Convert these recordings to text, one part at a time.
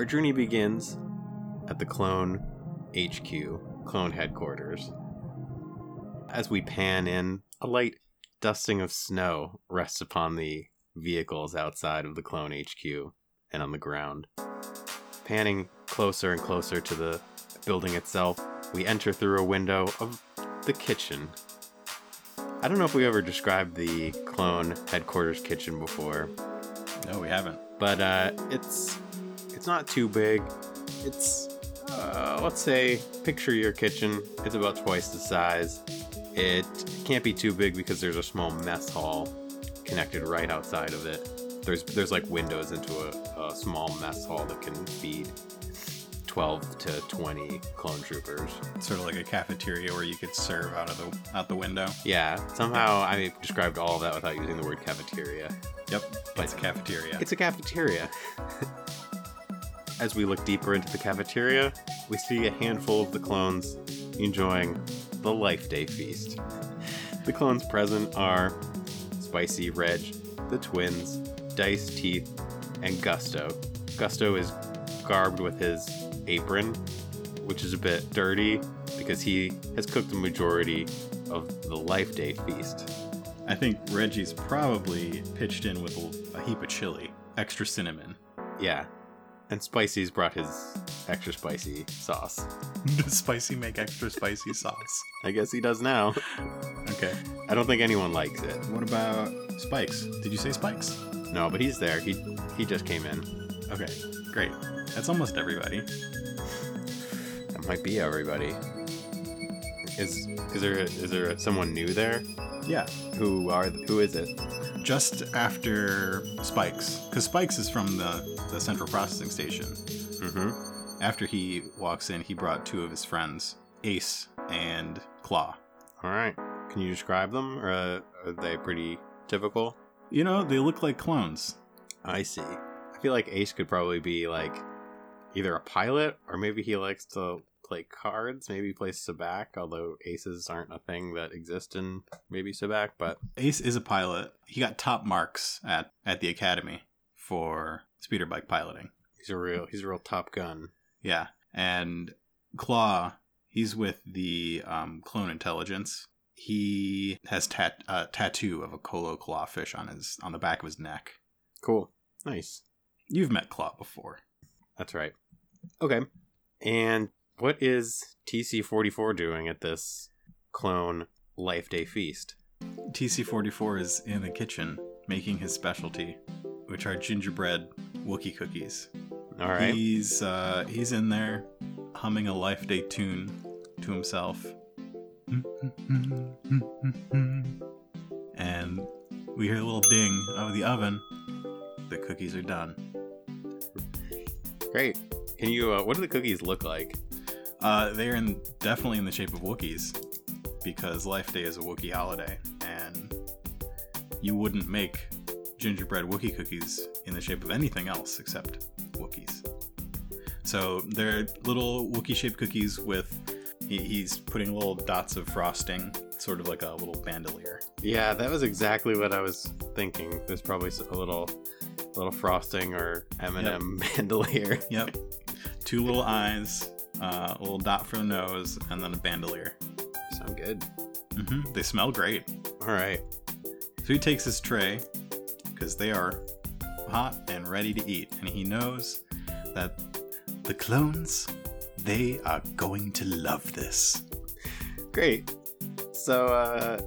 Our journey begins at the clone HQ, clone headquarters. As we pan in, a light dusting of snow rests upon the vehicles outside of the clone HQ and on the ground. Panning closer and closer to the building itself, we enter through a window of the kitchen. I don't know if we ever described the clone headquarters kitchen before, No, we haven't. but uh, it's it's not too big. It's uh, let's say picture your kitchen. It's about twice the size. It can't be too big because there's a small mess hall connected right outside of it. There's there's like windows into a, a small mess hall that can feed 12 to 20 clone troopers. Sort of like a cafeteria where you could serve out of the out the window. Yeah, somehow I described all of that without using the word cafeteria. Yep, but it's a cafeteria. It's a cafeteria. As we look deeper into the cafeteria, we see a handful of the clones enjoying the Life Day feast. The clones present are Spicy Reg, the twins, Dice Teeth, and Gusto. Gusto is garbed with his apron, which is a bit dirty because he has cooked the majority of the Life Day feast. I think Reggie's probably pitched in with a, a heap of chili, extra cinnamon. Yeah. And Spicy's brought his extra spicy sauce. Does spicy make extra spicy sauce? I guess he does now. Okay. I don't think anyone likes it. What about Spikes? Did you say Spikes? No, but he's there. He he just came in. Okay, great. That's almost everybody. That might be everybody. Is is there is there someone new there? Yeah. Who are who is it? Just after Spikes, because Spikes is from the, the central processing station. Mm-hmm. After he walks in, he brought two of his friends, Ace and Claw. All right. Can you describe them, or uh, are they pretty typical? You know, they look like clones. I see. I feel like Ace could probably be like either a pilot or maybe he likes to play cards. Maybe he plays Sabacc, although aces aren't a thing that exist in maybe Sabacc. But Ace is a pilot. He got top marks at, at the academy for speeder bike piloting. he's a real he's a real Top Gun. Yeah. And Claw, he's with the um, clone intelligence. He has tat- a tattoo of a Colo clawfish on his on the back of his neck. Cool. Nice. You've met Claw before. That's right. Okay. And what is TC44 doing at this clone Life Day feast? TC44 is in the kitchen making his specialty, which are gingerbread Wookiee cookies. All right. He's uh, he's in there humming a Life Day tune to himself. And we hear a little ding of the oven. The cookies are done. Great. Can you? Uh, what do the cookies look like? Uh, they're in, definitely in the shape of Wookiees because Life Day is a Wookiee holiday, and you wouldn't make gingerbread Wookiee cookies in the shape of anything else except Wookiees. So they're little Wookiee shaped cookies with he, he's putting little dots of frosting, sort of like a little bandolier. Yeah, that was exactly what I was thinking. There's probably a little, little frosting or M&M bandolier. Yep, two little eyes, uh, a little dot for the nose, and then a bandolier. Sound good. hmm They smell great. All right. So he takes his tray because they are hot and ready to eat, and he knows that the clones they are going to love this. Great. So uh,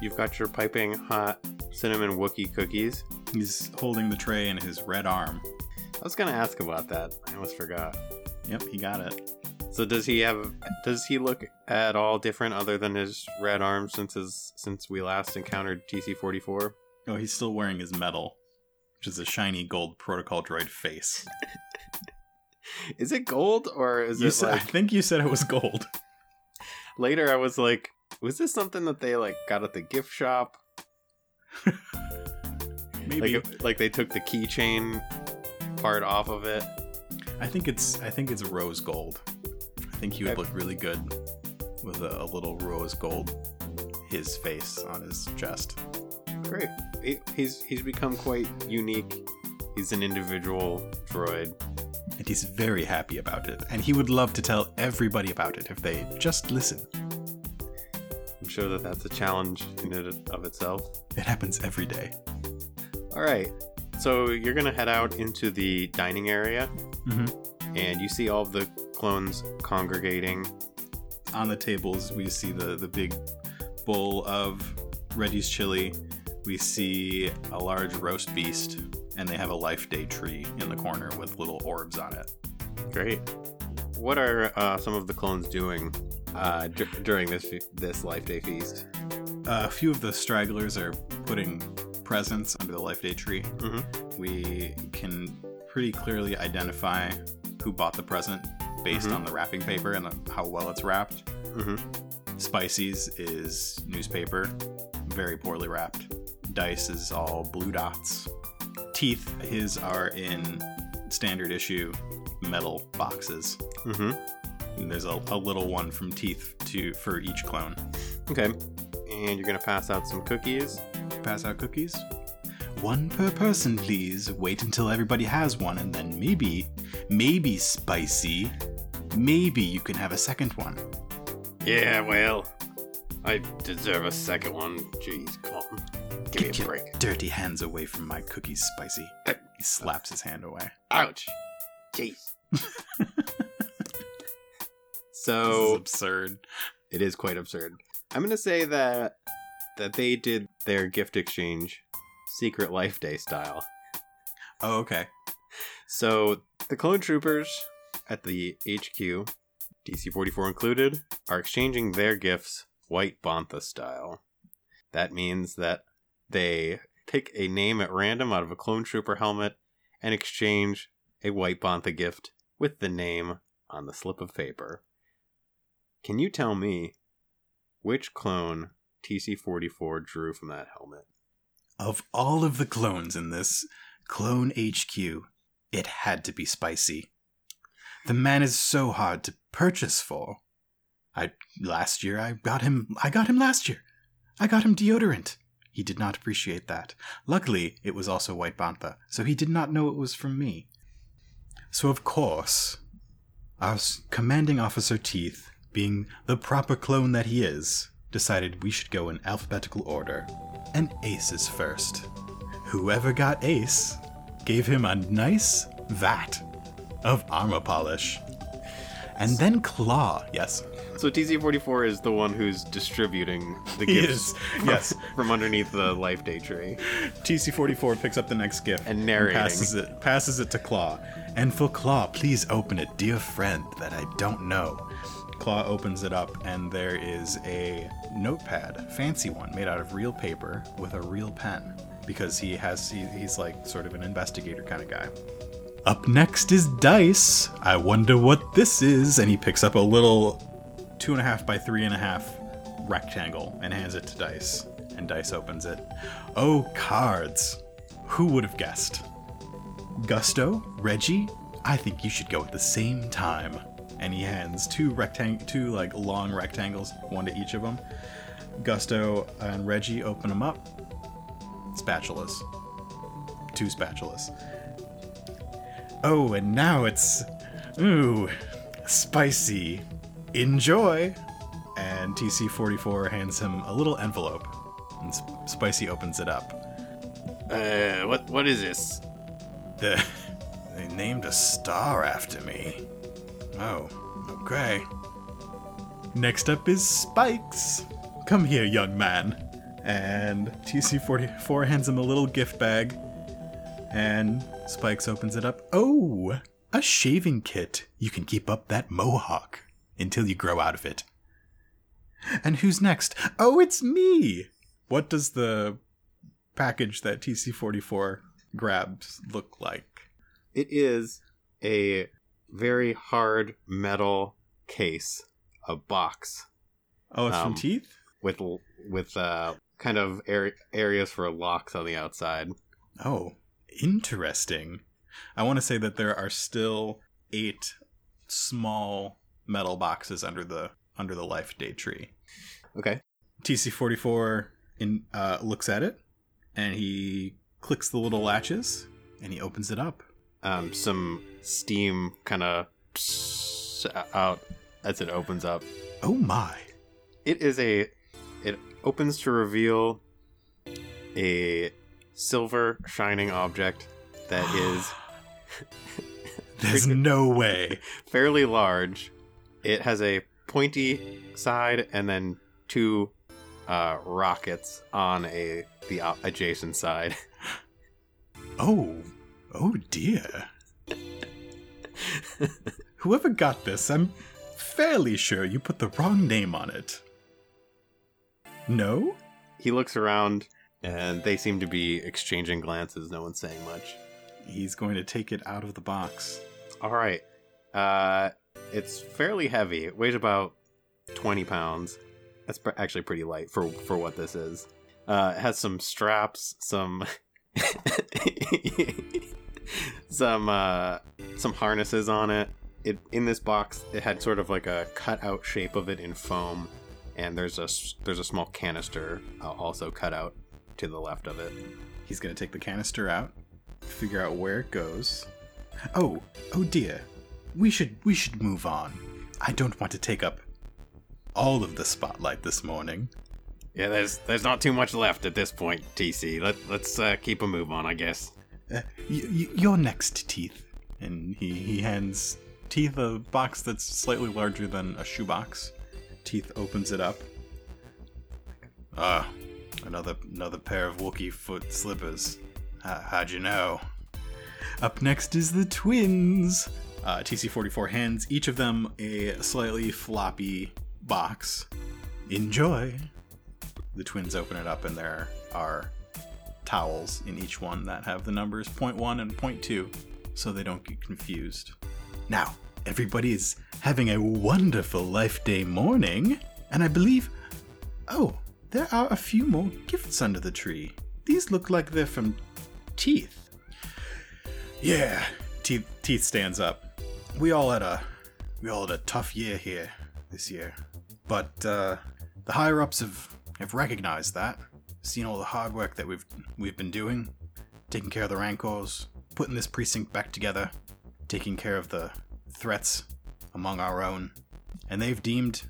you've got your piping hot cinnamon Wookiee cookies. He's holding the tray in his red arm. I was gonna ask about that. I almost forgot. Yep, he got it. So does he have? Does he look at all different other than his red arm since his since we last encountered TC44? Oh, he's still wearing his medal, which is a shiny gold protocol droid face. Is it gold or is You it said, I think you said it was gold. later? I was like, was this something that they like got at the gift shop? Maybe. Like like they took the keychain part off of it. I think it's I think it's rose gold. I think he would look really good with a, a little rose gold his face on his chest. Great. He, he's he's become quite unique. He's an individual droid. and he's very happy about it. And he would love to tell everybody about it if they just listen. I'm sure that that's a challenge in and of itself. It happens every day. All right. So you're going to head out into the dining area, Mm-hmm. and you see all of the clones congregating. On the tables, we see the, the big bowl of Reddy's chili. We see a large roast beast, and they have a life day tree in the corner with little orbs on it. Great. What are uh, some of the clones doing uh, d- during this this Life Day feast? a few of the stragglers are putting presents under the life day tree. Mhm. We can pretty clearly identify who bought the present based Mhm. on the wrapping paper and how well it's wrapped. Mm-hmm. Spicy's is newspaper, very poorly wrapped. Dice is all blue dots. Teeth, his are in standard issue metal boxes. Mm-hmm. And there's a, a little one from Teeth to for each clone. Okay. And you're gonna pass out some cookies. Pass out cookies. One per person, please. Wait until everybody has one, and then maybe, maybe spicy, maybe you can have a second one. Yeah, well, I deserve a second one. Jeez, come on. Give me a your break. dirty hands away from my cookies, spicy. Uh, he slaps his hand away. Ouch. Jeez. This is so absurd. it is quite absurd. I'm gonna say that that they did their gift exchange Secret Life Day style. Oh, okay. So the clone troopers at the HQ, TC 44 included, are exchanging their gifts White Bantha style. That means that they pick a name at random out of a clone trooper helmet and exchange a White Bantha gift with the name on the slip of paper. Can you tell me which clone TC 44 drew from that helmet? Of all of the clones in this clone HQ, it had to be spicy. The man is so hard to purchase for. I last year I got him I got him last year. I got him deodorant. He did not appreciate that. Luckily, it was also White Bantha, so he did not know it was from me. So of course, our commanding officer Teeth, being the proper clone that he is, decided we should go in alphabetical order. And Ace is first. Whoever got Ace gave him a nice vat of armor polish. And then Claw, yes. So TC 44 is the one who's distributing the gifts from, yes. from underneath the Life Day tree. TC44 picks up the next gift And narrating. passes it passes it to Claw. And for Claw, please open it, dear friend that I don't know. Claw opens it up and there is a notepad, fancy one, made out of real paper with a real pen. Because he has he, he's like sort of an investigator kind of guy. Up next is Dice. I wonder what this is. And he picks up a little two and a half by three and a half rectangle and hands it to Dice. And Dice opens it. Oh, cards. Who would have guessed? Gusto, Reggie, I think you should go at the same time. And he hands two rectang two like long rectangles, one to each of them. Gusto and Reggie open them up. Spatulas. Two spatulas. Oh, and now it's ooh, spicy. Enjoy. And TC44 hands him a little envelope. And Sp- Spicy opens it up. Uh, what what is this? The, they named a star after me. Oh, okay. Next up is Spikes. Come here, young man. And TC44 hands him a little gift bag. And Spikes opens it up. Oh, a shaving kit. You can keep up that mohawk until you grow out of it. And who's next? Oh, it's me! What does the package that TC44 grabs look like? It is a very hard metal case, a box Oh, it's Um, from Teeth? with with uh kind of ar- areas for locks on the outside. Oh, interesting. I want to say that there are still eight small metal boxes under the under the life day tree. Okay. TC44 in uh, looks at it and he clicks the little latches and he opens it up. Um, some steam kind of out as it opens up. Oh my. It is a. It opens to reveal a silver shining object that is There's no way. fairly large. It has a pointy side and then two uh, rockets on a the o- adjacent side. Oh, oh dear. Whoever got this, I'm fairly sure you put the wrong name on it. No? he looks around and they seem to be exchanging glances. No one's saying much. He's going to take it out of the box. All right. Uh, it's fairly heavy. It weighs about 20 pounds. That's pr- actually pretty light for for what this is. Uh, it has some straps, some some uh, some harnesses on it. It in this box, it had sort of like a cutout shape of it in foam, and there's a there's a small canister uh, also cut out to the left of it. He's to take the canister out, figure out where it goes. Oh, oh dear. We should we should move on. I don't want to take up all of the spotlight this morning. Yeah, there's there's not too much left at this point, TC. Let let's uh, keep a move on, I guess. Uh, y- y- your next teeth. And he, he hands Teeth a box that's slightly larger than a shoebox. Teeth opens it up. Ah, another another pair of Wookiee foot slippers. How, how'd you know? Up next is the twins. Uh, TC44 hands each of them a slightly floppy box. Enjoy. The twins open it up, and there are towels in each one that have the numbers 0.1 and 0.2 so they don't get confused. Now, everybody is having a wonderful Life Day morning, and I believe. Oh, there are a few more gifts under the tree. These look like they're from Teeth. Yeah, Teeth, Teeth stands up. We all had a. We all had a tough year here this year. But, uh, the higher ups have, have recognized that seen all the hard work that we've we've been doing, taking care of the rancors, putting this precinct back together, taking care of the threats among our own, and they've deemed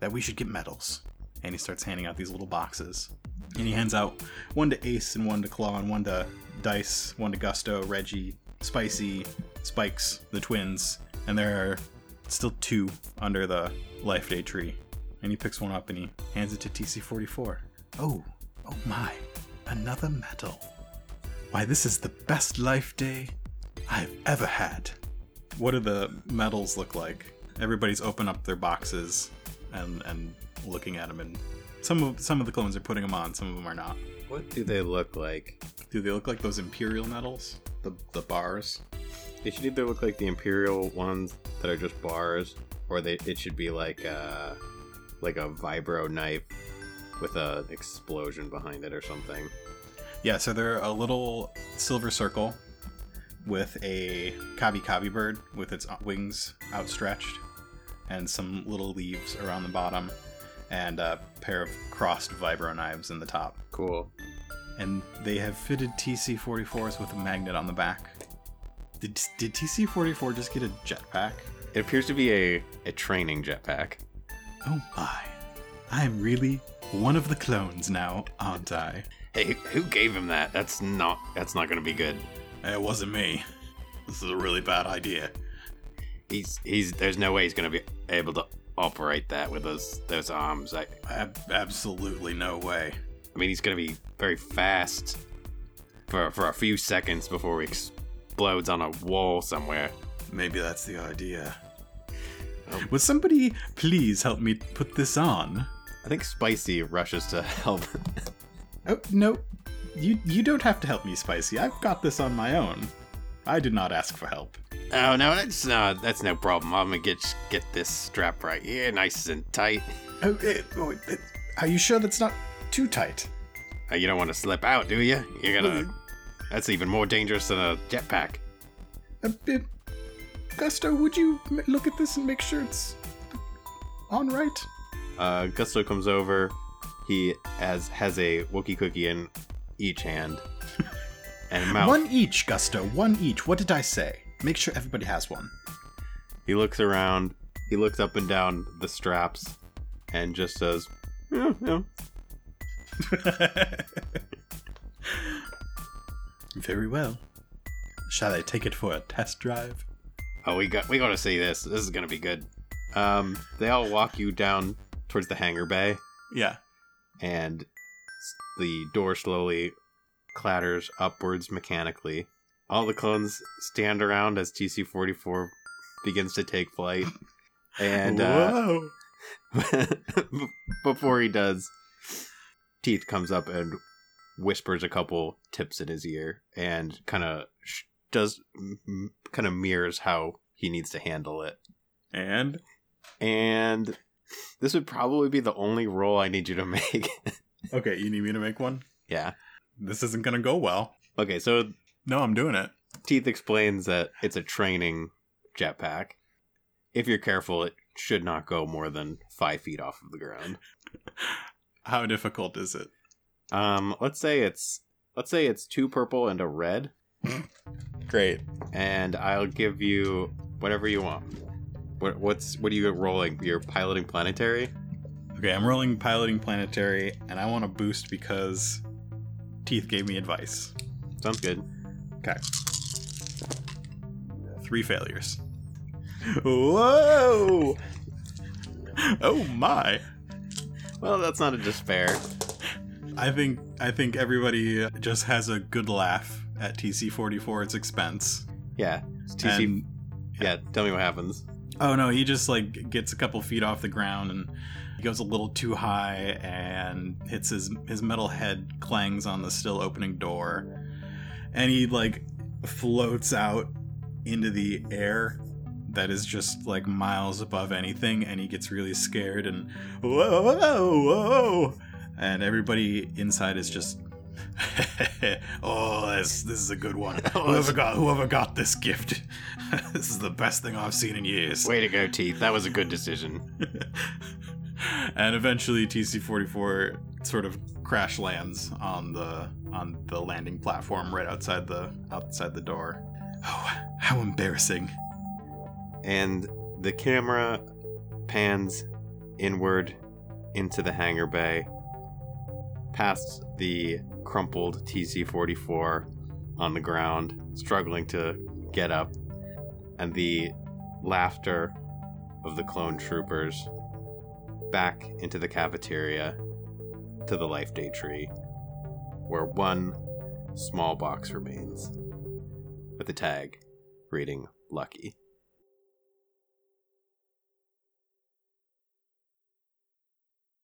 that we should get medals. And he starts handing out these little boxes. And he hands out one to Ace and one to Claw and one to Dice, one to Gusto, Reggie, Spicy, Spikes, the twins, and there are still two under the Life Day tree. And he picks one up and he hands it to TC44. Oh, Oh my, another medal. Why, this is the best life day I've ever had. What do the medals look like? Everybody's open up their boxes and and looking at them, and some of some of the clones are putting them on, some of them are not. What do they look like? Do they look like those imperial medals? The the bars? They should either look like the imperial ones that are just bars, or they it should be like uh like a vibro knife with a explosion behind it or something. Yeah, so they're a little silver circle with a kabi kabi bird with its wings outstretched and some little leaves around the bottom and a pair of crossed vibro knives in the top. Cool. And they have fitted TC-44s with a magnet on the back. Did, did TC-44 just get a jetpack? It appears to be a, a training jetpack. Oh my. I'm really one of the clones now, aren't I? Hey, who gave him that? That's not that's not gonna be good. It wasn't me. This is a really bad idea. He's he's there's no way he's gonna be able to operate that with those those arms. I Ab- absolutely no way. I mean he's gonna be very fast for for a few seconds before he explodes on a wall somewhere. Maybe that's the idea. Um, Would somebody please help me put this on? I think Spicy rushes to help. Oh no, you you don't have to help me, Spicy. I've got this on my own. I did not ask for help. Oh no, that's no that's no problem. I'm gonna get get this strap right here, nice and tight. Oh, it, oh it, are you sure that's not too tight? Uh, you don't want to slip out, do you? You're gonna. That's even more dangerous than a jetpack. Uh, uh, Gusto, would you m- look at this and make sure it's on right? Uh, Gusto comes over. He has has a Wookiee cookie in each hand. and mouth. One each, Gusto. One each. What did I say? Make sure everybody has one. He looks around. He looks up and down the straps, and just says, "Yeah, yeah." Very well. Shall I take it for a test drive? "Oh, we got we got to see this. This is gonna be good." Um, they all walk you down towards the hangar bay, Yeah. and the door slowly clatters upwards mechanically. All the clones stand around as TC-44 begins to take flight, and uh, before he does, Teeth comes up and whispers a couple tips in his ear and kind of sh- does kind of mirrors how he needs to handle it. And And this would probably be the only roll I need you to make. okay, you need me to make one. yeah. This isn't gonna go well. Okay, so No, I'm doing it. Teeth explains that it's a training jetpack. If you're careful, it should not go more than five feet off of the ground. How difficult is it? Um, let's say it's let's say it's two purple and a red, Great. and I'll give you whatever you want. What what's what are you rolling? You're piloting planetary. Okay, I'm rolling piloting planetary, and I want to boost because Teeth gave me advice. Sounds good. Okay. Three failures. Whoa! Oh my! Well, that's not a despair. I think I think everybody just has a good laugh at TC44's expense. Yeah, TC. And- yeah, tell me what happens. Oh no, he just like gets a couple feet off the ground and he goes a little too high and hits his his metal head clangs on the still opening door. And he like floats out into the air that is just like miles above anything and he gets really scared and whoa whoa whoa and everybody inside is just oh this this is a good one whoever got whoever got this gift this is the best thing i've seen in years Way to go, Teeth. That was a good decision. and eventually TC44 sort of crash lands on the on the landing platform right outside the outside the door. Oh, how embarrassing. and the camera pans inward into the hangar bay, past the crumpled TC 44 on the ground, struggling to get up, and the laughter of the clone troopers back into the cafeteria to the Life Day tree, where one small box remains with a tag reading Lucky.